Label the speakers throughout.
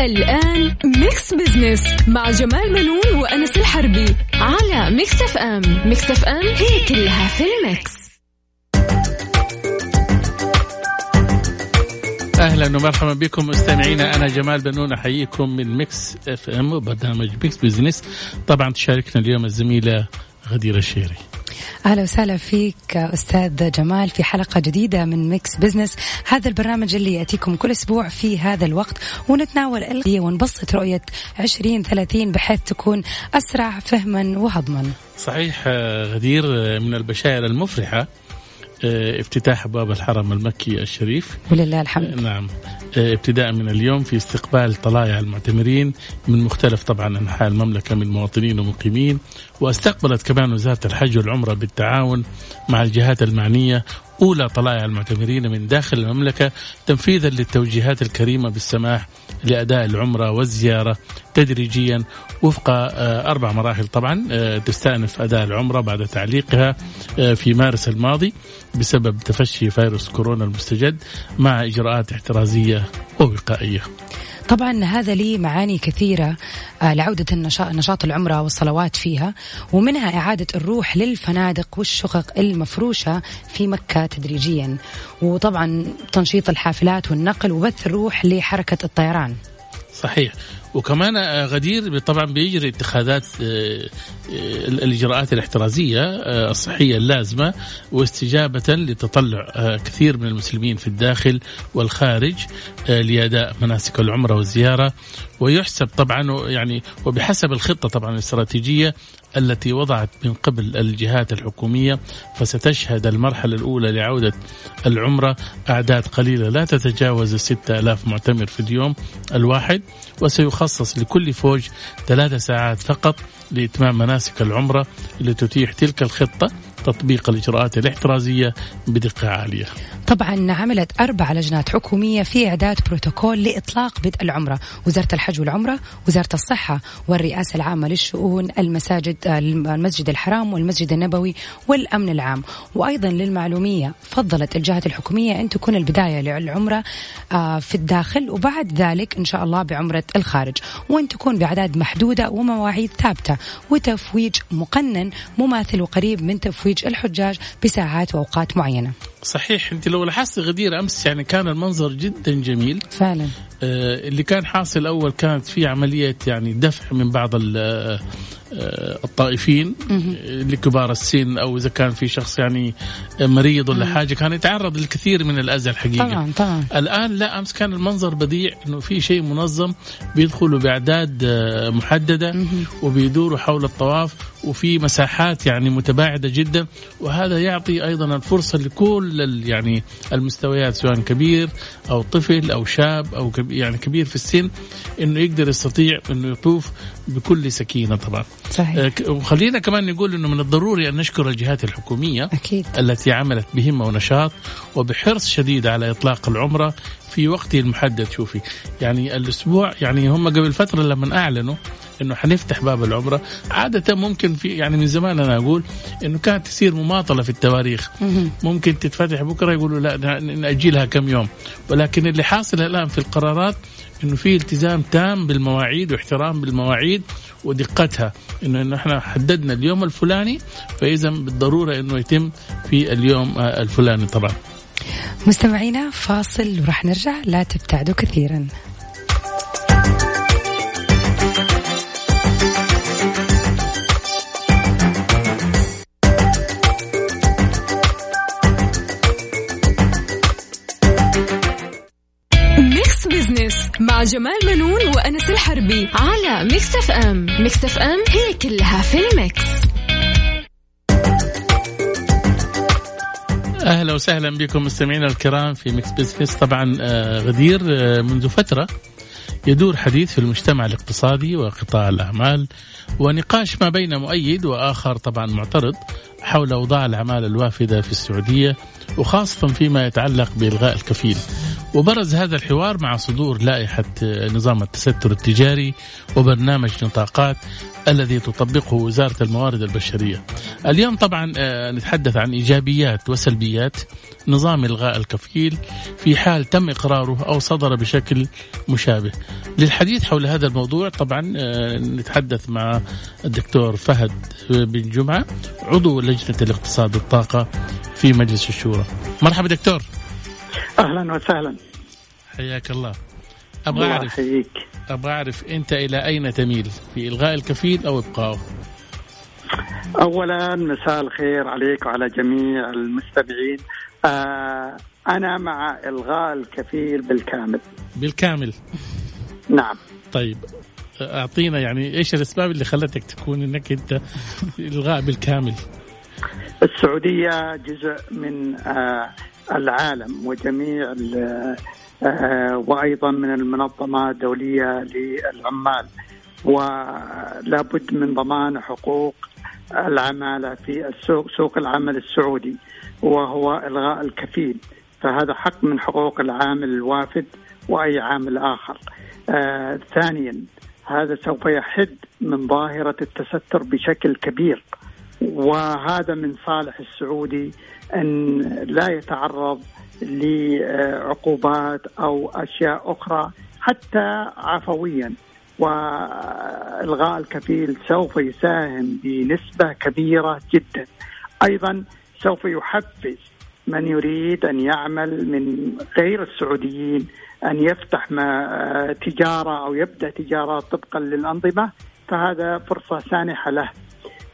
Speaker 1: الآن Mix Business مع جمال بنون وأنس الحربي على Mix FM Mix FM هي كلها في ال
Speaker 2: mix. أهلا ومرحبا بكم مستمعينا. أنا جمال بنون أحييكم من Mix FM وبرنامج Mix Business طبعا تشاركنا اليوم الزميلة غدير الشهري.
Speaker 3: أهلا وسهلا فيك أستاذ جمال في حلقة جديدة من Mix Business هذا البرنامج اللي يأتيكم كل أسبوع في هذا الوقت ونتناول القضية ونبسط رؤية 2030 بحيث تكون أسرع فهما وهضما.
Speaker 2: صحيح آه، غدير آه، من البشائر المفرحة. افتتاح باب الحرم المكي الشريف.
Speaker 3: ولله الحمد.
Speaker 2: نعم. آه، ابتداء من اليوم في استقبال طلائع المعتمرين من مختلف طبعا أنحاء المملكة من مواطنين ومقيمين واستقبلت كمان وزارة الحج والعمرة بالتعاون مع الجهات المعنية أولى طلائع المعتمرين من داخل المملكة تنفيذا للتوجيهات الكريمة بالسماح لأداء العمرة والزيارة تدريجيا وفق آه، أربع مراحل طبعا آه، تستأنف أداء العمرة بعد تعليقها آه، في مارس الماضي بسبب تفشي فيروس كورونا المستجد مع إجراءات احترازية ووقائية.
Speaker 3: طبعا هذا لي معاني كثيرة آه، لعودة نشاط العمرة والصلوات فيها ومنها إعادة الروح للفنادق والشقق المفروشة في مكة تدريجيا وطبعا تنشيط الحافلات والنقل وبث الروح لحركة الطيران.
Speaker 2: صحيح. وكمان آه، غدير طبعا بيجري اتخاذات آه، آه، الإجراءات الاحترازية الصحية اللازمة واستجابة لتطلع كثير من المسلمين في الداخل والخارج لأداء مناسك العمرة والزيارة. ويحسب طبعا يعني وبحسب الخطة طبعا الاستراتيجية التي وضعت من قبل الجهات الحكومية فستشهد المرحلة الأولى لعودة العمرة. أعداد قليلة لا تتجاوز الستة آلاف معتمر في اليوم الواحد وسيخصص لكل فوج ثلاث ساعات فقط لإتمام مناسك العمرة اللي تتيح تلك الخطة. تطبيق الإجراءات الاحترازية بدقة عالية.
Speaker 3: طبعا عملت أربع لجنات حكومية في إعداد بروتوكول لإطلاق بدء العمرة. وزارة الحج والعمرة وزارة الصحة والرئاسة العامة للشؤون المساجد المسجد الحرام والمسجد النبوي والأمن العام. وأيضا للمعلومية فضلت الجهات الحكومية أن تكون البداية للعمرة آه، في الداخل وبعد ذلك إن شاء الله بعمرة الخارج. وأن تكون بأعداد محدودة ومواعيد ثابتة وتفويج مقنن مماثل وقريب من تفويج الحجاج بساعات وأوقات معينة.
Speaker 2: صحيح انت لو لاحظت غدير أمس يعني كان المنظر جدا جميل.
Speaker 3: فعلا.
Speaker 2: آه، اللي كان حاصل أول كانت في عملية يعني دفع من بعض آه، آه، الطائفين آه، لكبار السن أو إذا كان في شخص يعني مريض ولا حاجة كان يتعرض للكثير من الأذى الحقيقة.
Speaker 3: طبعا طبعا.
Speaker 2: الآن لا أمس كان المنظر بديع إنه في شيء منظم بيدخلوا بأعداد آه، محددة وبيدوروا حول الطواف وفي مساحات يعني متباعدة جدا وهذا يعطي أيضا الفرصة لكل يعني المستويات سواء كبير أو طفل أو شاب أو كب- يعني كبير في السن إنه يقدر يستطيع إنه يطوف بكل سكينة طبعا.
Speaker 3: صحيح.
Speaker 2: آه، وخلينا كمان نقول إنه من الضروري أن نشكر الجهات الحكومية
Speaker 3: أكيد.
Speaker 2: التي عملت بهمة ونشاط وبحرص شديد على إطلاق العمرة في وقته المحدد. شوفي يعني الأسبوع يعني هم قبل فترة لما أعلنوا إنه حنفتح باب العمرة. عادة ممكن في يعني من زمان أنا أقول إنه كانت تصير مماطلة في التواريخ. ممكن تتفتح بكرة يقولوا لا نأجلها كم يوم. ولكن اللي حاصل الآن في القرارات إنه في التزام تام بالمواعيد واحترام بالمواعيد ودقتها. إنه إنه إحنا حددنا اليوم الفلاني فإذا بالضرورة إنه يتم في اليوم آه، الفلاني طبعا.
Speaker 3: مستمعينا فاصل وراح نرجع. لا تبتعدوا كثيرا.
Speaker 1: مع جمال بنون وأنس الحربي على Mix FM Mix FM هي كلها في ال
Speaker 2: mix. أهلا وسهلا بكم مستمعينا الكرام في Mix Business طبعا آه، غدير آه، منذ فترة يدور حديث في المجتمع الاقتصادي وقطاع الأعمال ونقاش ما بين مؤيد وآخر طبعا معترض حول أوضاع العمالة الوافدة في السعودية وخاصة فيما يتعلق بإلغاء الكفيل. وبرز هذا الحوار مع صدور لائحة نظام التستر التجاري وبرنامج نطاقات الذي تطبقه وزارة الموارد البشرية. اليوم طبعا آه، نتحدث عن إيجابيات وسلبيات نظام إلغاء الكفيل في حال تم إقراره أو صدر بشكل مشابه. للحديث حول هذا الموضوع طبعا آه، نتحدث مع الدكتور فهد بن جمعة عضو لجنة الاقتصاد والطاقة في مجلس الشورى. مرحبا دكتور.
Speaker 4: أهلا وسهلا.
Speaker 2: حياك الله. أبغى
Speaker 4: أعرف.
Speaker 2: أبغى أعرف أنت إلى أين تميل؟ في إلغاء الكفيل أو ابقائه
Speaker 4: اولا مساء الخير عليك وعلى جميع المستمعين. آه أنا مع إلغاء الكفيل بالكامل.
Speaker 2: بالكامل.
Speaker 4: نعم.
Speaker 2: طيب أعطينا يعني إيش الأسباب اللي خلتك تكون إنك أنت إلغاء بالكامل؟
Speaker 4: السعودية جزء من آه العالم وجميع وأيضا من المنظمات الدولية للعمال. ولا بد من ضمان حقوق العمالة في السوق سوق العمل السعودي وهو إلغاء الكفيل. فهذا حق من حقوق العامل الوافد وأي عامل آخر. آه ثانيا هذا سوف يحد من ظاهرة التستر بشكل كبير. وهذا من صالح السعودي أن لا يتعرض لعقوبات أو أشياء أخرى حتى عفويا. والغاء الكفيل سوف يساهم بنسبة كبيرة جدا. أيضا سوف يحفز من يريد أن يعمل من غير السعوديين أن يفتح ما تجارة أو يبدأ تجارة طبقا للأنظمة فهذا فرصة سانحة له.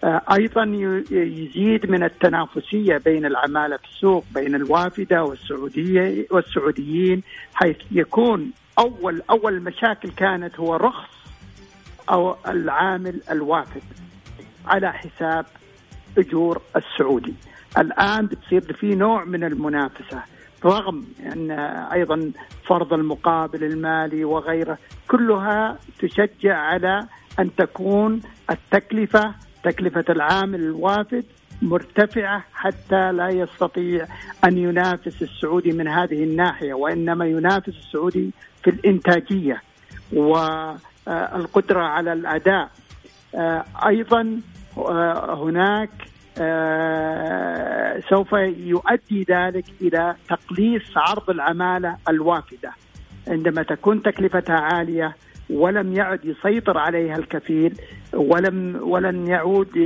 Speaker 4: أيضا يزيد من التنافسية بين العمالة في السوق بين الوافدة والسعوديه والسعوديين حيث يكون اول أول المشاكل كانت هو رخص أو العامل الوافد على حساب أجور السعودي. الآن بتصير في نوع من المنافسة رغم أن أيضا فرض المقابل المالي وغيره كلها تشجع على أن تكون التكلفة تكلفة العامل الوافد مرتفعة حتى لا يستطيع أن ينافس السعودي من هذه الناحية وإنما ينافس السعودي في الإنتاجية والقدرة على الأداء. أيضا هناك سوف يؤدي ذلك إلى تقليص عرض العمالة الوافدة. عندما تكون تكلفتها عالية ولم يعد يسيطر عليها الكفيل ولم ولن يعود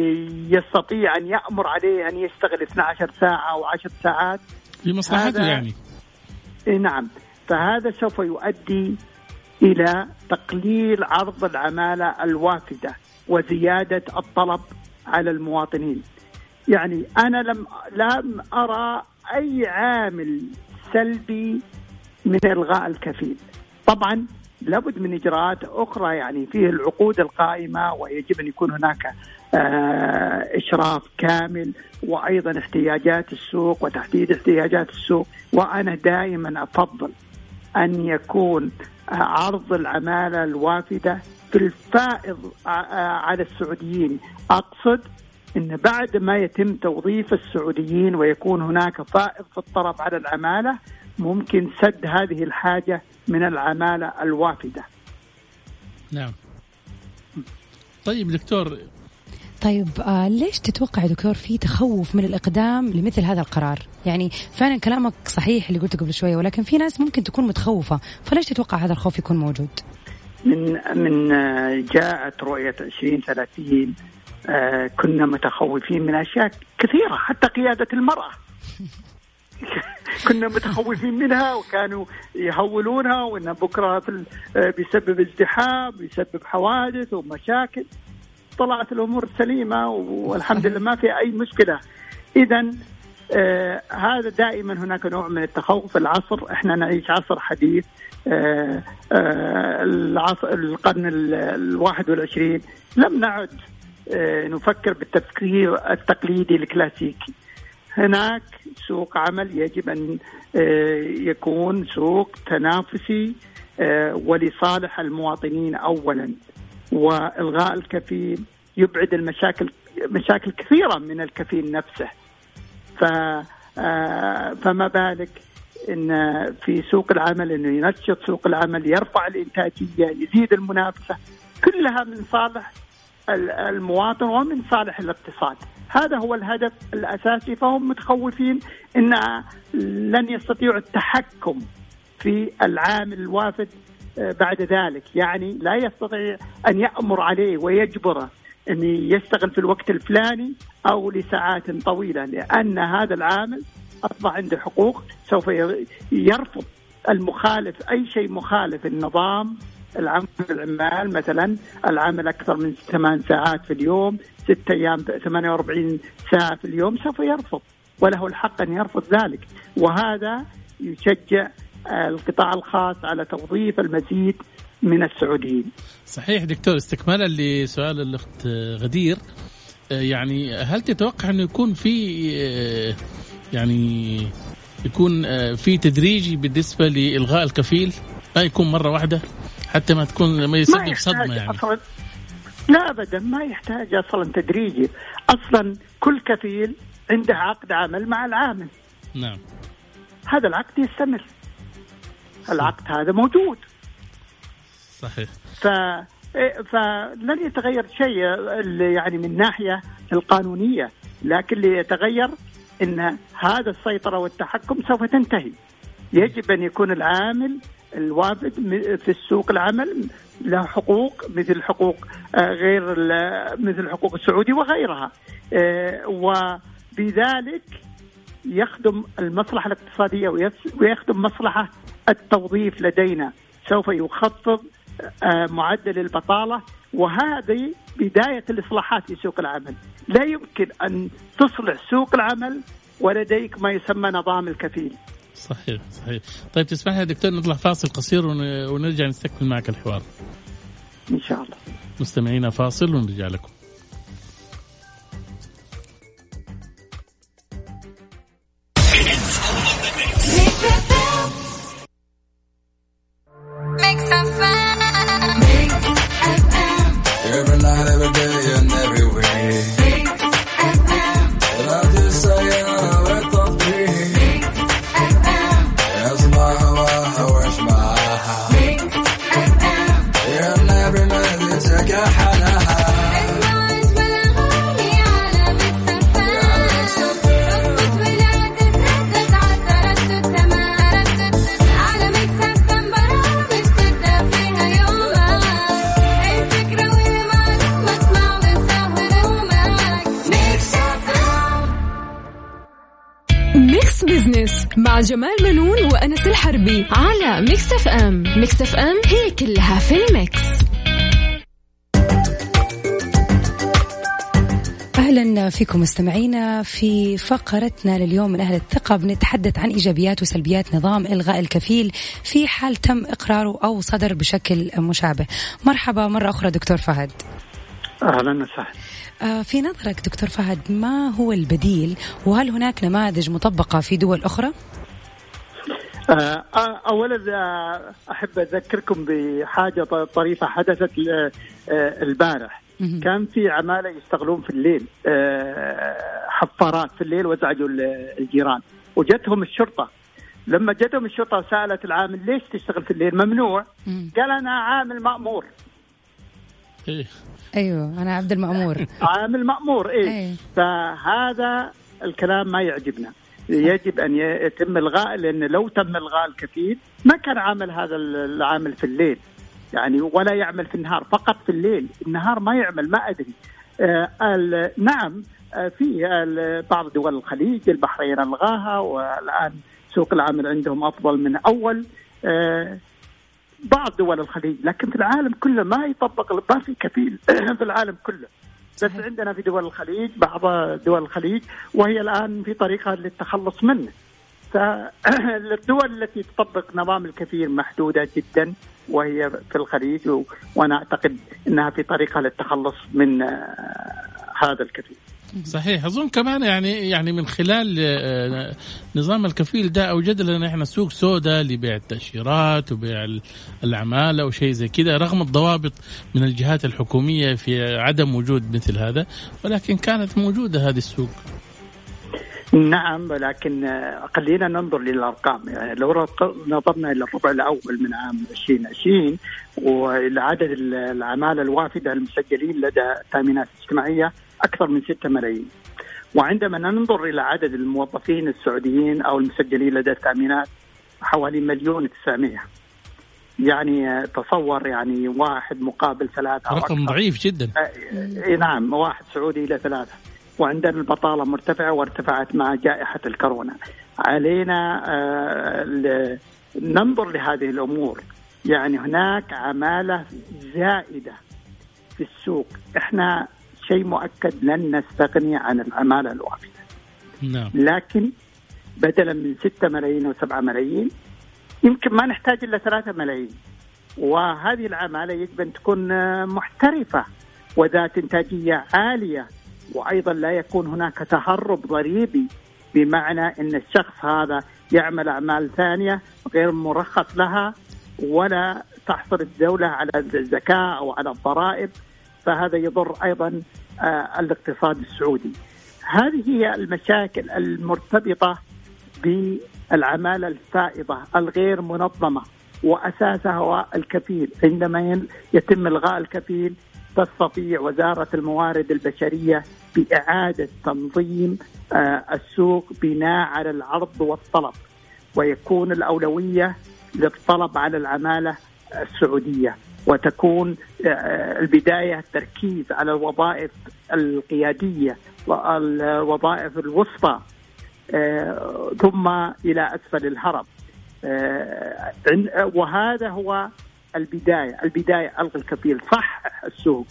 Speaker 4: يستطيع أن يأمر عليه أن يشتغل 12 ساعة أو 10 ساعات.
Speaker 2: لمصلحته يعني.
Speaker 4: نعم. فهذا سوف يؤدي إلى تقليل عرض العمالة الوافدة وزيادة الطلب على المواطنين. يعني أنا لم لم أرى أي عامل سلبي من إلغاء الكفيل. طبعا لابد من إجراءات أخرى يعني فيه العقود القائمة ويجب أن يكون هناك آه، إشراف كامل وأيضا احتياجات السوق وتحديد احتياجات السوق. وأنا دائما أفضل أن يكون آه، عرض العمالة الوافدة في الفائض آه، على السعوديين. أقصد إن بعد ما يتم توظيف السعوديين ويكون هناك فائض في الطلب على العمالة ممكن سد هذه الحاجة من العمالة الوافدة.
Speaker 2: نعم. طيب دكتور
Speaker 3: طيب آه ليش تتوقع دكتور في تخوف من الإقدام لمثل هذا القرار؟ يعني فعلا كلامك صحيح اللي قلته قبل شوية ولكن في ناس ممكن تكون متخوفة، فليش تتوقع هذا الخوف يكون موجود؟
Speaker 4: من من آه، جاءت رؤية 2030 آه كنا متخوفين من أشياء كثيرة حتى قيادة المرأة كنا متخوفين منها وكانوا يهولونها وإن بكرة بيسبب ازدحام بيسبب حوادث ومشاكل. طلعت الأمور سليمة والحمد لله ما في أي مشكلة. اذا آه هذا دائما هناك نوع من التخوف العصر. إحنا نعيش عصر حديث آه آه العصر القرن الواحد والعشرين. لم نعد آه نفكر بالتفكير التقليدي الكلاسيكي. هناك سوق عمل يجب أن آه، يكون سوق تنافسي آه، ولصالح المواطنين اولا. والغاء الكفيل يبعد المشاكل مشاكل كثيرة من الكفيل نفسه. ف آه، فما بالك إن في سوق العمل إنه ينشط سوق العمل يرفع الإنتاجية يزيد المنافسة كلها من صالح المواطن ومن صالح الاقتصاد. هذا هو الهدف الأساسي فهم متخوفين إن لن يستطيعوا التحكم في العامل الوافد آه، بعد ذلك. يعني لا يستطيع أن يأمر عليه ويجبره إن يشتغل في الوقت الفلاني أو لساعات طويلة لأن هذا العامل أصبح عنده حقوق سوف يرفض المخالف أي شيء مخالف النظام العمل العمال مثلا العمل أكثر من ثمان ساعات في اليوم ست أيام 48 ساعة في اليوم سوف يرفض وله الحق أن يرفض ذلك. وهذا يشجع القطاع الخاص على توظيف المزيد من السعوديين.
Speaker 2: صحيح دكتور استكمالا لسؤال الأخت غدير. يعني هل تتوقع أنه يكون في يعني يكون في تدريجي بالنسبة لإلغاء الكفيل؟ ما يكون مرة واحدة؟ حتى ما تكون ما يسبب صدمة يعني. أصلاً.
Speaker 4: لا ابدا ما يحتاج أصلا تدريجي. أصلا كل كفيل عنده عقد عمل مع العامل.
Speaker 2: نعم.
Speaker 4: هذا العقد يستمر. العقد هذا موجود.
Speaker 2: صحيح.
Speaker 4: ف فلن يتغير شيء يعني من الناحيه القانونية لكن اللي يتغير إن هذا السيطرة والتحكم سوف تنتهي. يجب أن يكون العامل الوافد في السوق العمل له حقوق مثل حقوق آه، غير مثل حقوق السعودي وغيرها. آه، وبذلك يخدم المصلحة الاقتصادية ويخدم مصلحة التوظيف لدينا. سوف يخفض آه، معدل البطالة وهذه بداية الإصلاحات في سوق العمل. لا يمكن أن تصلح سوق العمل ولديك ما يسمى نظام الكفيل.
Speaker 2: صحيح صحيح. طيب تسمح لي دكتور نطلع فاصل قصير ونرجع نستكمل معك الحوار.
Speaker 4: إن شاء الله.
Speaker 2: مستمعينا فاصل ونرجع لكم.
Speaker 1: مع جمال بنون وأنس الحربي على Mix FM Mix FM هي كلها في ال
Speaker 3: mix. أهلا فيكم مستمعينا في فقرتنا لليوم من أهل الثقة. بنتحدث عن إيجابيات وسلبيات نظام إلغاء الكفيل في حال تم إقراره أو صدر بشكل مشابه. مرحبا. مرة أخرى دكتور فهد.
Speaker 4: أهلا وسهلا.
Speaker 3: آه، في نظرك دكتور فهد ما هو البديل؟ وهل هناك نماذج مطبقة في دول أخرى؟
Speaker 4: آه، آه، اولا أحب أذكركم بحاجة طريفة حدثت البارح. كان في عمالة يشتغلون في الليل حفارات في الليل وازعجوا الجيران. وجتهم الشرطة. لما جتهم الشرطة وسألت العامل ليش تشتغل في الليل ممنوع. قال أنا عامل مأمور.
Speaker 3: إيه. أيوه أنا عبد المأمور.
Speaker 4: عامل مأمور إيه, أيه. فهذا الكلام ما يعجبنا. يجب أن يتم إلغاء لأن لو تم إلغاء الكفيل ما كان عامل هذا العامل في الليل. يعني ولا يعمل في النهار فقط في الليل. النهار ما يعمل ما أدري. آه نعم آه في بعض دول الخليج البحرين ألغاها والآن سوق العمل عندهم أفضل من أول. آه بعض دول الخليج لكن في العالم كله ما يطبق ما في كفيل في العالم كله. بس عندنا في دول الخليج بعض دول الخليج وهي الآن في طريقه للتخلص منه. فالدول التي تطبق نظام الكثير محدودة جدا وهي في الخليج وأنا أعتقد إنها في طريقه للتخلص من هذا الكفيل
Speaker 2: صحيح. أظن كمان يعني يعني من خلال آه، نظام الكفيل ده اوجد لنا إحنا سوق سوداء لبيع التأشيرات وبيع العمالة وشيء زي كذا رغم الضوابط من الجهات الحكومية في عدم وجود مثل هذا ولكن كانت موجودة هذه السوق.
Speaker 4: نعم ولكن آه، خلينا ننظر للأرقام. يعني لو نظرنا إلى الربع الأول من عام 2020 والى عدد العمالة الوافدة المسجلين لدى التأمينات الاجتماعية أكثر من 6 ملايين. وعندما ننظر إلى عدد الموظفين السعوديين أو المسجلين لدى التأمينات حوالي مليون 900 يعني تصور يعني واحد مقابل ثلاثة
Speaker 2: رقم ضعيف جدا.
Speaker 4: آه، نعم واحد سعودي إلى ثلاثة. وعندنا البطالة مرتفعة وارتفعت مع جائحة الكورونا. علينا آه، ننظر لهذه الأمور. يعني هناك عمالة زائدة في السوق. إحنا شيء مؤكد لن نستغني عن العمالة الوافدة
Speaker 2: نعم.
Speaker 4: لكن بدلا من 6 ملايين و7 ملايين يمكن ما نحتاج إلا 3 ملايين. وهذه العمالة يجب أن تكون محترفة وذات إنتاجية عالية. وأيضا لا يكون هناك تهرب ضريبي بمعنى إن الشخص هذا يعمل أعمال ثانية غير مرخص لها ولا تحصل الدولة على الزكاة أو على الضرائب. فهذا يضر أيضا آه، الاقتصاد السعودي. هذه هي المشاكل المرتبطة بالعماله الفائضة الغير منظمة وأساسها هو الكفيل عندما يتم إلغاء الكفيل تستطيع وزارة الموارد البشرية بإعادة تنظيم آه، السوق بناء على العرض والطلب ويكون الأولوية للطلب على العمالة السعودية وتكون آه، البداية التركيز على الوظائف القيادية والوظائف الوسطى آه، ثم إلى أسفل الهرم وهذا هو البداية، البداية ألغي الكفيل، صح السوق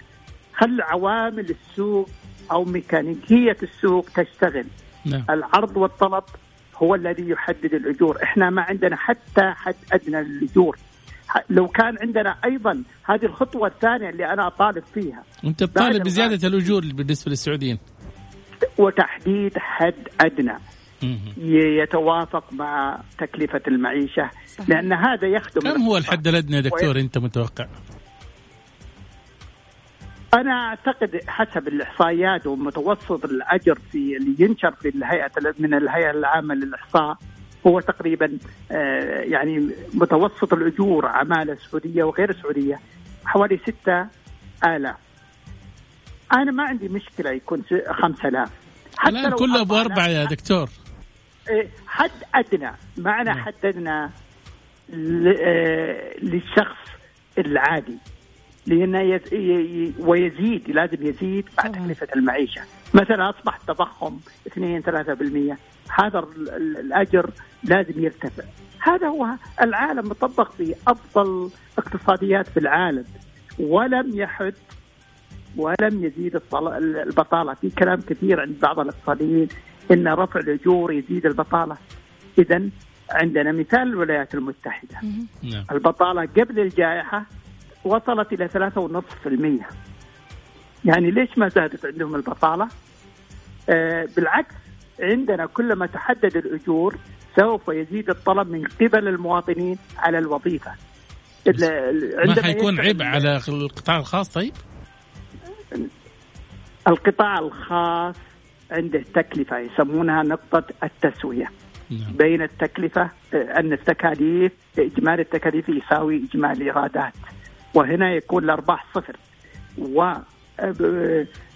Speaker 4: خل عوامل السوق أو ميكانيكية السوق تشتغل. نعم. العرض والطلب هو الذي يحدد الأجور، إحنا ما عندنا حتى حد أدنى للأجور. لو كان عندنا أيضا هذه الخطوة الثانية اللي أنا أطالب فيها.
Speaker 2: أنت تطالب بزيادة الأجور بالنسبة للسعوديين.
Speaker 4: وتحديد حد أدنى. يتوافق مع تكلفة المعيشة صحيح. لأن هذا يخدم
Speaker 2: كم هو الحد الأدنى دكتور أنت متوقع؟
Speaker 4: أنا أعتقد حسب الإحصائيات ومتوسط الأجر في اللي ينشر في الهيئة من الهيئة العامة للإحصاء هو تقريبا آه، يعني متوسط الأجور عمالة سعودية وغير سعودية حوالي ستة آلاف. أنا ما عندي مشكلة يكون خمسة آلاف.
Speaker 2: الآن كله أبو أربعة يا دكتور.
Speaker 4: إيه، حد أدنى معنى نعم. حد أدنى آه، للشخص العادي. لأنه ويزيد لازم يزيد مع تكلفة المعيشة. مثلا أصبح التضخم 2 3% هذا الأجر لازم يرتفع. هذا هو العالم مطبق في أفضل اقتصاديات في العالم. ولم يحد ولم يزيد البطالة. في كلام كثير عند بعض الاقتصاديين إن رفع الأجور يزيد البطالة. اذا عندنا مثال الولايات المتحدة. نعم. البطالة قبل الجائحة وصلت إلى 3.5% يعني ليش ما زادت عندهم البطالة؟ آه بالعكس عندنا كلما تحدد الأجور سوف يزيد الطلب من قبل المواطنين على الوظيفة
Speaker 2: ما حيكون عبء على القطاع الخاص طيب؟
Speaker 4: القطاع الخاص عنده تكلفة يسمونها نقطة التسوية نعم. بين التكلفة أن التكاليف إجمالي التكاليف يساوي إجمالي الإيرادات وهنا يكون الأرباح صفر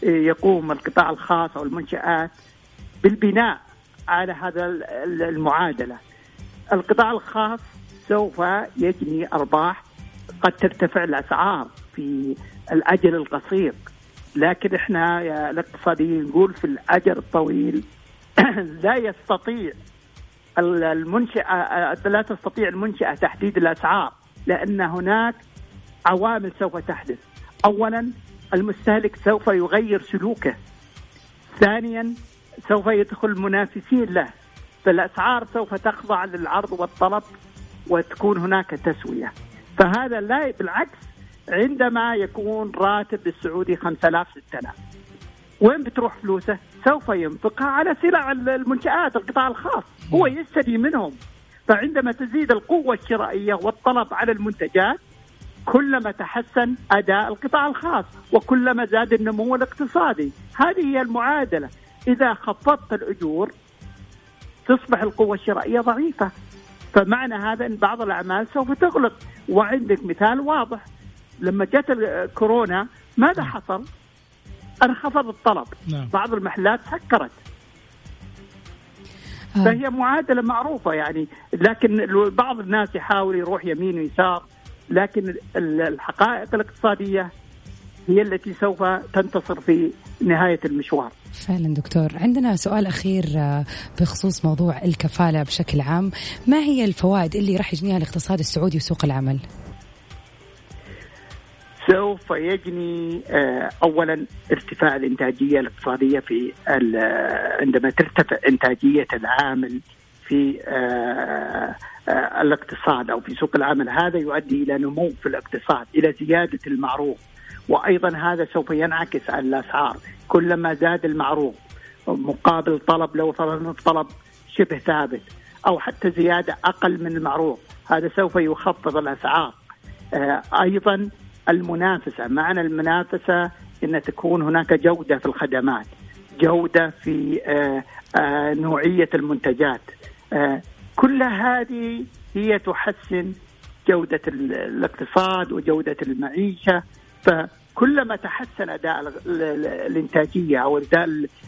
Speaker 4: ويقوم القطاع الخاص أو المنشآت بالبناء على هذا المعادلة. القطاع الخاص سوف يجني أرباح قد ترتفع الأسعار في الأجل القصير. لكن إحنا يا الاقتصاديين نقول في الأجر الطويل لا يستطيع المنشأة لا تستطيع المنشأة تحديد الأسعار لأن هناك عوامل سوف تحدث. أولا المستهلك سوف يغير سلوكه. ثانيا سوف يدخل منافسين له. فالأسعار سوف تخضع للعرض والطلب وتكون هناك تسوية. فهذا لا بالعكس عندما يكون راتب السعودي 5000 6000 وين بتروح فلوسه؟ سوف ينفقها على سلع المنشآت القطاع الخاص. هو يشتري منهم. فعندما تزيد القوة الشرائية والطلب على المنتجات كلما تحسن أداء القطاع الخاص وكلما زاد النمو الاقتصادي. هذه هي المعادلة. إذا خفضت الأجور تصبح القوة الشرائية ضعيفة. فمعنى هذا أن بعض الأعمال سوف تغلق. وعندك مثال واضح. لما جت الكورونا ماذا حصل؟ انخفض الطلب. نعم. بعض المحلات سكرت. آه. فهي معادلة معروفة يعني. لكن بعض الناس يحاول يروح يمين ويسار. لكن الحقائق الاقتصادية هي التي سوف تنتصر في نهاية المشوار.
Speaker 3: فعلا دكتور، عندنا سؤال أخير آه، بخصوص موضوع الكفالة بشكل عام، ما هي الفوائد اللي راح يجنيها الاقتصاد السعودي وسوق العمل؟
Speaker 4: سوف يجني آه، اولا ارتفاع الإنتاجية الاقتصادية في عندما ترتفع إنتاجية العامل في آه، آه، الاقتصاد أو في سوق العمل هذا يؤدي إلى نمو في الاقتصاد إلى زيادة المعروض وأيضا هذا سوف ينعكس على الأسعار. كلما زاد المعروض مقابل طلب لو فرضنا الطلب شبه ثابت أو حتى زيادة أقل من المعروض هذا سوف يخفض الأسعار. أيضا المنافسة، معنى المنافسة إن تكون هناك جودة في الخدمات، جودة في آه، آه، نوعية المنتجات. آه، كل هذه هي تحسن جودة الاقتصاد وجودة المعيشة. فكلما تحسن أداء الإنتاجية أو إداء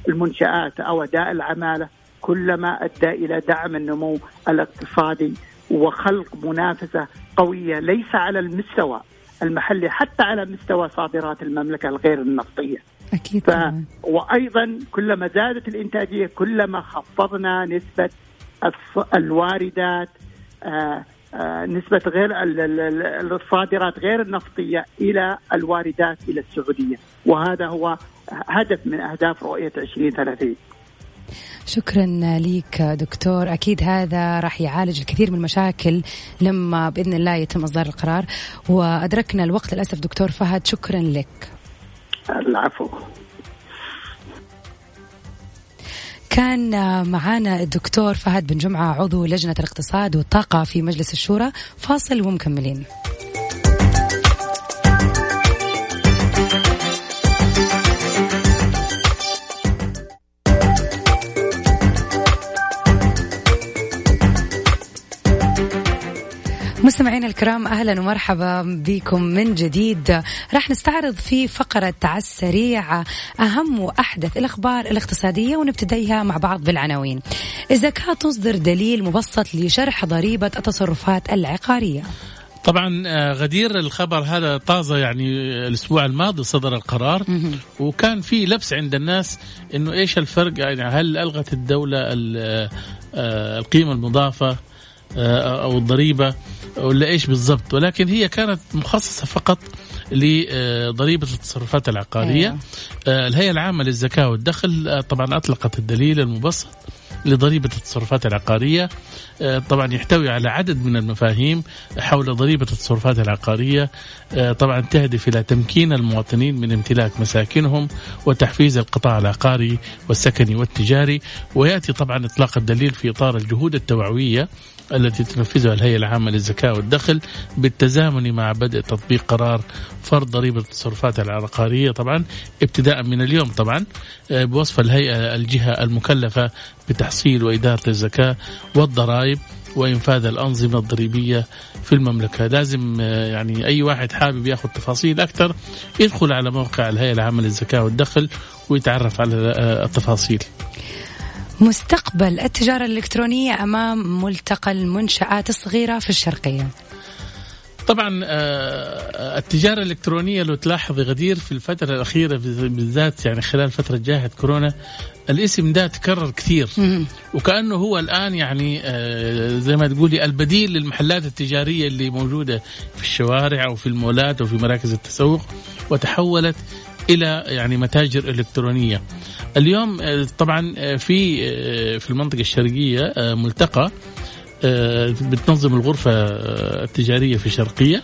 Speaker 4: المنشآت أو أداء العمالة كلما أدى إلى دعم النمو الاقتصادي وخلق منافسة قوية ليس على المستوى المحلي حتى على مستوى صادرات المملكة الغير النفطية.
Speaker 3: أكيد ف...
Speaker 4: وأيضا كلما زادت الإنتاجية كلما خفضنا نسبة الواردات آه نسبة غير الصادرات غير النفطية إلى الواردات إلى السعودية. وهذا هو هدف من أهداف رؤية 2030
Speaker 3: شكرا لك دكتور. أكيد هذا راح يعالج الكثير من المشاكل لما بإذن الله يتم إصدار القرار. وأدركنا الوقت للأسف دكتور فهد شكرا لك.
Speaker 4: العفو.
Speaker 3: كان معانا الدكتور فهد بن جمعة عضو لجنة الاقتصاد والطاقة في مجلس الشورى فاصل ومكملين. مستمعينا الكرام أهلا ومرحبا بكم من جديد. راح نستعرض في فقرة على السريع أهم وأحدث الأخبار الاقتصادية ونبتديها مع بعض بالعناوين. الزكاة تصدر دليل مبسط لشرح ضريبة التصرفات العقارية.
Speaker 2: طبعا آه، غدير الخبر هذا طازه يعني الأسبوع الماضي صدر القرار. وكان في لبس عند الناس إنه إيش الفرق؟ يعني هل ألغت الدولة آه، القيمة المضافة آه، أو الضريبة؟ ولا إيش بالضبط ولكن هي كانت مخصصة فقط لضريبة التصرفات العقارية. أيوة. آه، الهيئة العامة للزكاة والدخل آه، طبعا أطلقت الدليل المبسط لضريبة التصرفات العقارية. طبعا يحتوي على عدد من المفاهيم حول ضريبة التصرفات العقارية. طبعا تهدف إلى تمكين المواطنين من امتلاك مساكنهم وتحفيز القطاع العقاري والسكني والتجاري. ويأتي طبعا إطلاق الدليل في إطار الجهود التوعوية التي تنفذها الهيئة العامة للزكاة والدخل بالتزامن مع بدء تطبيق قرار فرض ضريبة التصرفات العقارية. طبعا ابتداء من اليوم طبعا آه، بوصف الهيئة الجهة المكلفة بتحصيل وإدارة الزكاة والضرائب وإنفاذ الأنظمة الضريبية في المملكة. لازم آه، يعني أي واحد حابب يأخذ تفاصيل أكثر يدخل على موقع الهيئة العامة للزكاة والدخل ويتعرف على آه، التفاصيل.
Speaker 3: مستقبل التجارة الإلكترونية أمام ملتقى المنشآت الصغيرة في الشرقية.
Speaker 2: طبعا آه، التجارة الإلكترونية لو تلاحظ غدير في الفترة الأخيرة بالذات يعني خلال فترة جائحة كورونا الاسم ده تكرر كثير. وكأنه هو الآن يعني آه، زي ما تقولي البديل للمحلات التجارية اللي موجودة في الشوارع أو في المولات أو في مراكز التسوق وتحولت إلى يعني متاجر إلكترونية. اليوم آه، طبعا آه، في آه، في المنطقة الشرقية ملتقى بتنظم الغرفة التجارية في الشرقيه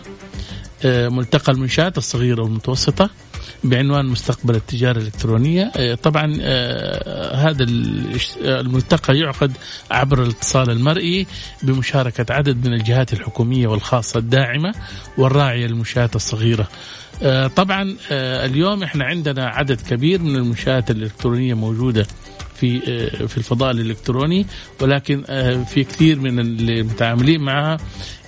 Speaker 2: ملتقى المنشآت الصغيرة والمتوسطة بعنوان مستقبل التجارة الإلكترونية. آه، طبعا آه، هذا الملتقى يعقد عبر الاتصال المرئي بمشاركة عدد من الجهات الحكومية والخاصة الداعمة والراعية للمنشآت الصغيرة. طبعا اليوم إحنا عندنا عدد كبير من المنشآت الإلكترونية موجودة في في الفضاء الإلكتروني ولكن في كثير من المتعاملين معها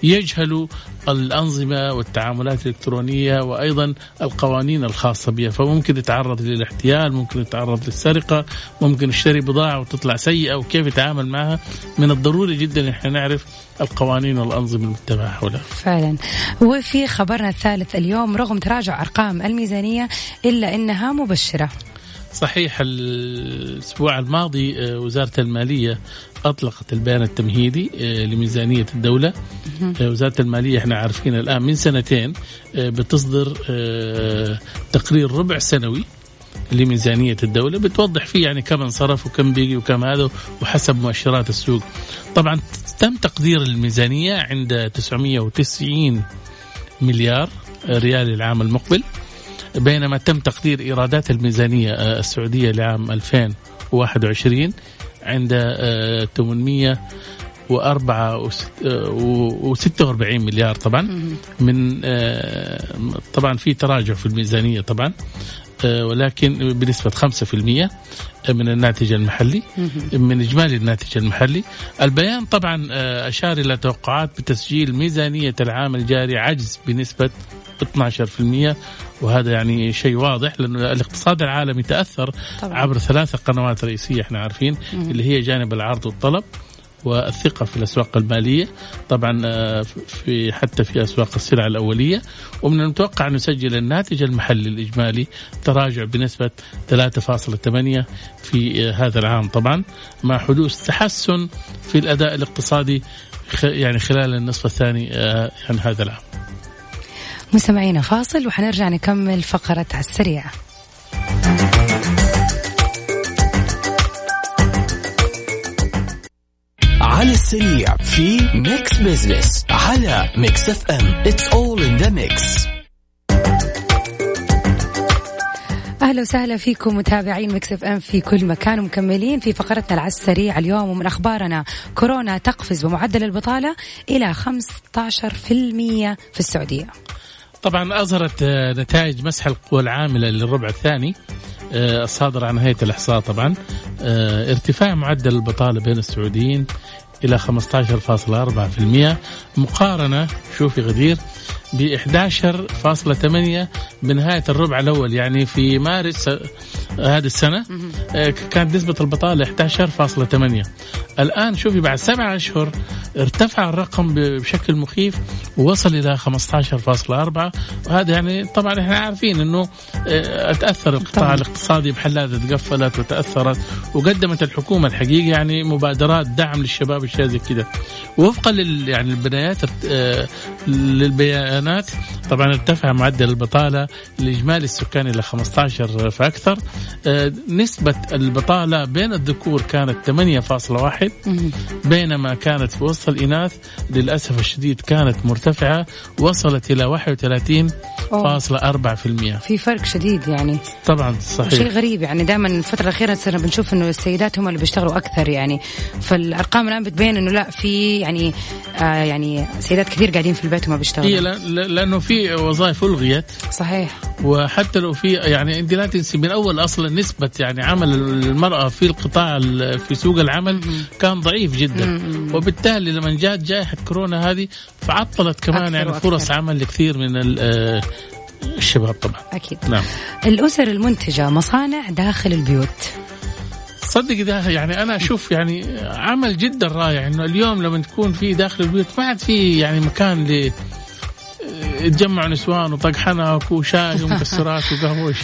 Speaker 2: يجهلوا الأنظمة والتعاملات الإلكترونية وأيضا القوانين الخاصة بها. فممكن يتعرض للاحتيال ممكن يتعرض للسرقة ممكن يشتري بضاعة وتطلع سيئة وكيف يتعامل معها. من الضروري جدا إحنا نعرف القوانين والأنظمة المتبعة حولها.
Speaker 3: فعلا. وفي خبرنا الثالث اليوم رغم تراجع أرقام الميزانية إلا أنها مبشرة.
Speaker 2: صحيح الأسبوع الماضي آه، وزارة أطلقت البيان التمهيدي آه، لميزانية الدولة. آه، وزارة المالية إحنا عارفين الآن من سنتين بتصدر تقرير ربع سنوي لميزانية الدولة بتوضح فيه يعني كم انصرف وكم بيجي وكم هذا وحسب مؤشرات السوق. طبعا تم تقدير الميزانية عند 990 مليار ريال العام المقبل بينما تم تقدير إيرادات الميزانية آه، السعودية لعام 2021 عند 800 و46 مليار طبعا. من آه، طبعا في تراجع في الميزانية طبعا آه، ولكن بنسبة 5% من الناتج المحلي من إجمالي الناتج المحلي. البيان طبعا أشار إلى توقعات بتسجيل ميزانية العام الجاري عجز بنسبة 12% وهذا يعني شيء واضح لأن الاقتصاد العالمي تأثر طبعا. عبر ثلاثة قنوات رئيسية إحنا عارفين مم. اللي هي جانب العرض والطلب والثقة في الأسواق المالية طبعا آه، في حتى في أسواق السلع الأولية ومن المتوقع أن يسجل الناتج المحلي الإجمالي تراجع بنسبة 3.8 في آه، هذا العام طبعا مع حدوث تحسن في الأداء الاقتصادي يعني خلال النصف الثاني آه، يعني هذا العام
Speaker 3: مستمعينا فاصل وحنرجع نكمل فقرة على السريع.
Speaker 5: على السريع في Mix Business على Mix FM it's all in the mix
Speaker 3: أهلا وسهلا فيكم متابعين Mix FM في كل مكان ومكملين في فقرتنا على السريع اليوم. ومن أخبارنا كورونا تقفز بمعدل البطالة إلى 15% في السعودية.
Speaker 2: طبعا أظهرت آه، نتائج مسح القوى العاملة للربع الثاني آه، الصادر عن هيئة الإحصاء طبعا. آه، ارتفاع معدل البطالة بين السعوديين إلى 15.4% مقارنة شوفي غدير ب 11.8 بنهايه الربع الأول يعني في مارس هذه السنة آه، كانت نسبة البطالة 11.8 الآن شوفي بعد سبعة أشهر ارتفع الرقم بشكل مخيف ووصل إلى 15.4 وهذا يعني طبعا إحنا عارفين إنه آه، تاثر القطاع الاقتصادي محلات تقفلت وتأثرت وقدمت الحكومة الحقيقة يعني مبادرات دعم للشباب الشيء زي كذا وفقا لل يعني البنايات آه، للبيانات طبعا ارتفع معدل البطالة الاجمالي السكاني إلى 15 فأكثر. آه، نسبة البطالة بين الذكور كانت 8.1 بينما كانت في وسط الإناث للأسف الشديد كانت مرتفعة وصلت إلى 31.4%
Speaker 3: في فرق شديد يعني.
Speaker 2: طبعا صحيح.
Speaker 3: شيء غريب يعني. دائما الفترة الأخيرة صرنا بنشوف إنه السيدات هم اللي بيشتغلوا أكثر يعني. فالأرقام الآن بتبين إنه لا في يعني آه يعني سيدات كثير قاعدين في البيت وما بيشتغلوا.
Speaker 2: هي لأنه في وظائف ألغيت.
Speaker 3: صحيح.
Speaker 2: وحتى لو في يعني أنت لا تنسي من أول أصلا نسبة يعني عمل المرأة في القطاع في سوق العمل كان ضعيف جدا. وبالتالي لما جاءت جائحة كورونا هذه فعطلت كمان يعني فرص عمل لكثير من آه، الشباب طبعا.
Speaker 3: أكيد. نعم. الأسر المنتجة مصانع داخل البيوت.
Speaker 2: صدق ده يعني أنا أشوف يعني عمل جدا رائع إنه اليوم لما تكون في داخل البيوت ما عاد في يعني مكان ل يتجمعوا نسوان وطق حنك وشاي ومكسرات وقهوة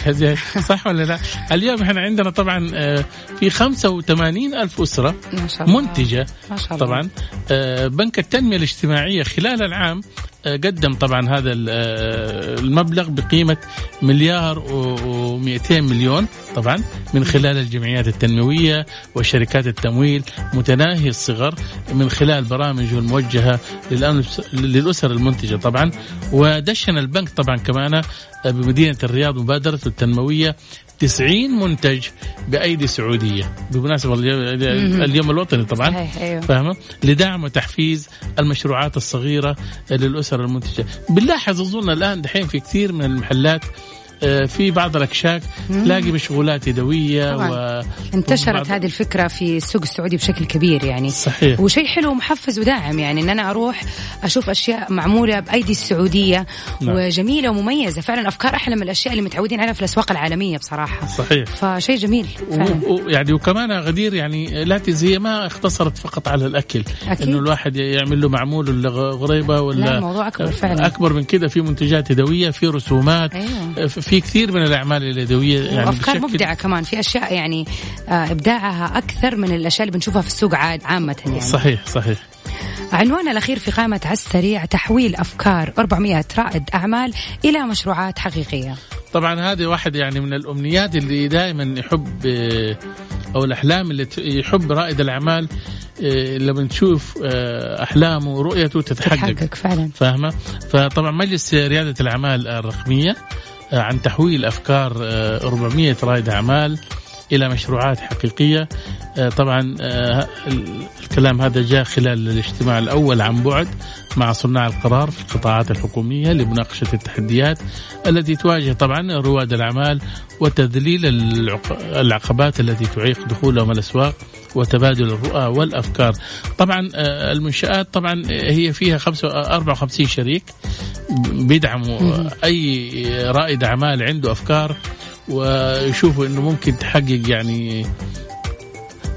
Speaker 2: صح ولا لا؟ اليوم إحنا عندنا طبعا آه، في 85 ألف أسرة ما شاء الله. منتجة ما شاء الله. طبعا آه، بنك التنمية الاجتماعية خلال العام قدم طبعا هذا آه، المبلغ بقيمة مليار و200 مليون طبعا من خلال الجمعيات التنموية وشركات التمويل متناهي الصغر من خلال برامجه الموجهة للأسر المنتجة طبعا. ودشن البنك طبعا كمان آه، بمدينة الرياض مبادرته التنموية 90 منتج بأيدي سعودية. بمناسبة اليوم, الوطني طبعا.
Speaker 3: صحيح أيوه.
Speaker 2: فاهمة؟ لدعم وتحفيز المشروعات الصغيرة للأسر المنتجة. بنلاحظ اظن الآن دحين في كثير من المحلات في بعض الأكشاك تلاقي مشغولات يدوية
Speaker 3: طبعاً.
Speaker 2: و
Speaker 3: انتشرت هذه الفكرة في السوق السعودي بشكل كبير يعني
Speaker 2: صحيح
Speaker 3: وشيء حلو ومحفز وداعم يعني إن أنا أروح أشوف أشياء معمولة بأيدي السعودية
Speaker 2: نعم.
Speaker 3: وجميلة ومميزة فعلا أفكار أحلى من الأشياء اللي متعودين عليها في الأسواق العالمية بصراحة
Speaker 2: صحيح
Speaker 3: فشيء جميل فعلا
Speaker 2: و- و- يعني وكمان غدير يعني لا هي ما اختصرت فقط على الأكل
Speaker 3: أكيد.
Speaker 2: إنه الواحد يعمل له معمول ولا غريبة ولا
Speaker 3: لا، الموضوع أكبر فعلاً.
Speaker 2: أكبر من كده في منتجات يدوية في رسومات
Speaker 3: أيوة.
Speaker 2: في كثير من الأعمال اليدوية يعني
Speaker 3: وأفكار
Speaker 2: بشكل-
Speaker 3: مبدعة كمان. في أشياء يعني آه، إبداعها أكثر من الأشياء اللي بنشوفها في السوق عاد عامة يعني.
Speaker 2: صحيح صحيح.
Speaker 3: عنواننا الأخير في قائمة على السريع تحويل أفكار 400 رائد أعمال إلى مشروعات حقيقية.
Speaker 2: طبعا هذه واحد يعني من الأمنيات اللي دائما يحب آه، أو الأحلام اللي يحب رائد الأعمال آه، لما نشوف أحلامه ورؤيته تتحقق.
Speaker 3: تتحقق فعلا.
Speaker 2: فاهمة؟ فطبعا مجلس ريادة الأعمال الرقمية آه، عن تحويل أفكار آه، 400 رائد أعمال إلى مشروعات حقيقية آه، طبعا آه، ال- الكلام هذا جاء خلال الاجتماع الأول عن بعد مع صناع القرار في القطاعات الحكومية لمناقشة التحديات التي تواجه طبعا رواد الأعمال وتذليل العق- العقبات التي تعيق دخولهم الأسواق وتبادل الرؤى والأفكار. طبعا آه، المنشآت طبعا هي فيها خمسة- 54 شريك بيدعموا أي رائد أعمال عنده أفكار ويشوفوا إنه ممكن تحقق يعني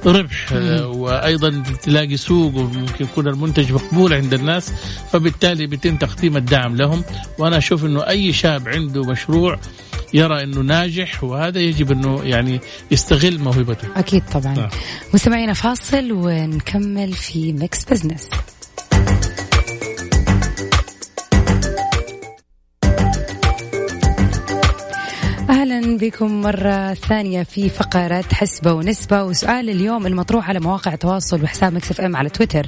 Speaker 2: ربح آه، وأيضا تلاقي سوق وممكن يكون المنتج مقبول عند الناس فبالتالي بيتم تقديم الدعم لهم. وأنا أشوف إنه أي شاب عنده مشروع يرى إنه ناجح وهذا يجب إنه يعني يستغل موهبته.
Speaker 3: أكيد طبعا.
Speaker 2: نعم.
Speaker 3: مستمعينا فاصل ونكمل في Mix Business أهلا بكم مرة ثانية في فقره حسبة ونسبة. وسؤال اليوم المطروح على مواقع التواصل وحساب Mix FM على تويتر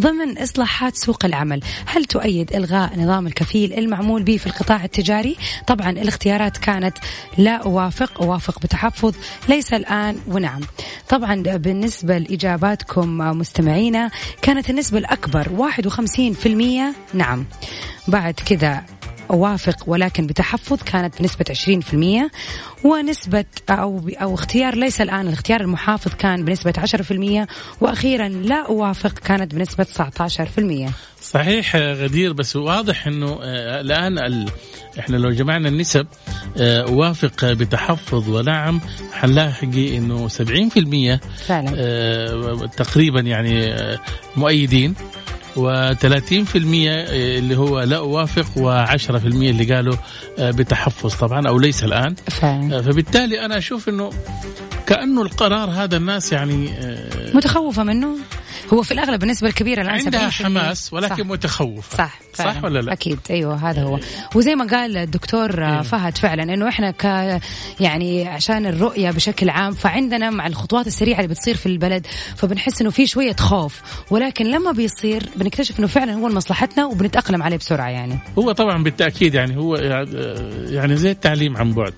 Speaker 3: ضمن إصلاحات سوق العمل. هل تؤيد إلغاء نظام الكفيل المعمول به في القطاع التجاري؟ طبعا الاختيارات كانت لا أوافق أوافق بتحفظ ليس الآن ونعم. طبعا بالنسبة لإجاباتكم مستمعينا كانت النسبة الأكبر 51% نعم. بعد كذا أوافق ولكن بتحفظ كانت بنسبة 20% ونسبة أو أو اختيار ليس الآن الاختيار المحافظ كان بنسبة 10% وأخيرا لا أوافق كانت بنسبة 19%
Speaker 2: صحيح غدير بس واضح إنه آه، الآن ال... إحنا لو جمعنا النسب آه، أوافق بتحفظ ونعم حنلاقي إنه 70%
Speaker 3: فعلا.
Speaker 2: آه، تقريبا يعني مؤيدين. و30% اللي هو لا أوافق و10% اللي قالوا آه، بتحفظ طبعا أو ليس الآن.
Speaker 3: فعلا
Speaker 2: آه، فبالتالي أنا أشوف إنه كأنه القرار هذا الناس يعني آه،
Speaker 3: متخوفة منه؟ هو في الأغلب النسبة الكبيرة الآن
Speaker 2: عندها
Speaker 3: 70%
Speaker 2: حماس ولكن
Speaker 3: صح.
Speaker 2: متخوفة
Speaker 3: صح فعلا.
Speaker 2: صح ولا لا؟
Speaker 3: أكيد أيوه هذا هو وزي ما قال الدكتور
Speaker 2: إيه.
Speaker 3: فهد فعلا إنه إحنا ك يعني عشان الرؤية بشكل عام فعندنا مع الخطوات السريعة اللي بتصير في البلد فبنحس إنه في شوية خوف ولكن لما بيصير بنكتشف إنه فعلا هو لمصلحتنا وبنتأقلم عليه بسرعة يعني
Speaker 2: هو طبعا بالتأكيد يعني هو يعني زي التعليم عن بعد.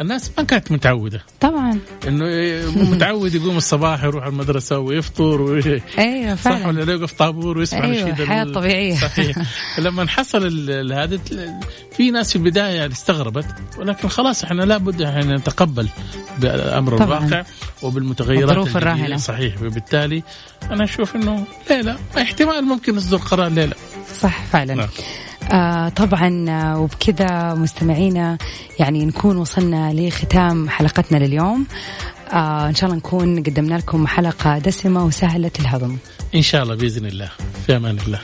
Speaker 2: الناس ما كانت متعودة
Speaker 3: طبعا
Speaker 2: إنه متعود يقوم الصباح يروح المدرسة ويفطر وي...
Speaker 3: أيوه
Speaker 2: صح
Speaker 3: فعلا
Speaker 2: ولا لا يوقف طابور ويسمع
Speaker 3: أيوة،
Speaker 2: نشيد
Speaker 3: حياة
Speaker 2: ال-
Speaker 3: طبيعية.
Speaker 2: صحيح لما حصل هذا في ناس في البداية يعني استغربت ولكن خلاص إحنا لابد يعني نتقبل بأمر
Speaker 3: طبعاً.
Speaker 2: الواقع وبالمتغيرات
Speaker 3: الظروف. الراهنة.
Speaker 2: صحيح وبالتالي أنا أشوف إنه لا لا احتمال ممكن نصدر قرار لا لا
Speaker 3: صح فعلا
Speaker 2: نعم.
Speaker 3: آه طبعا آه، وبكذا مستمعينا يعني نكون وصلنا لختام حلقتنا لليوم آه إن شاء الله نكون قدمنا لكم حلقة دسمة وسهلة الهضم.
Speaker 2: إن شاء الله بإذن الله. في أمان الله.